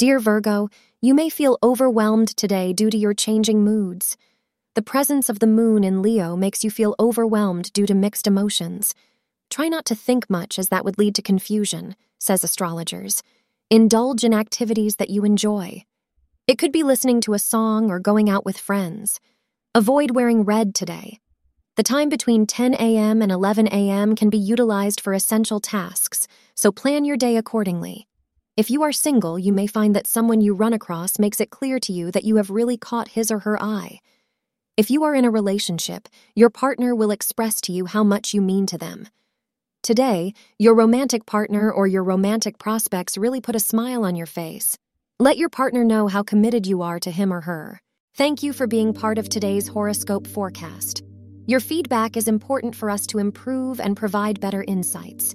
Dear Virgo, you may feel overwhelmed today due to your changing moods. The presence of the moon in Leo makes you feel overwhelmed due to mixed emotions. Try not to think much, as that would lead to confusion, says astrologers. Indulge in activities that you enjoy. It could be listening to a song or going out with friends. Avoid wearing red today. The time between 10 a.m. and 11 a.m. can be utilized for essential tasks, so plan your day accordingly. If you are single, you may find that someone you run across makes it clear to you that you have really caught his or her eye. If you are in a relationship, your partner will express to you how much you mean to them. Today, your romantic partner or your romantic prospects really put a smile on your face. Let your partner know how committed you are to him or her. Thank you for being part of today's horoscope forecast. Your feedback is important for us to improve and provide better insights.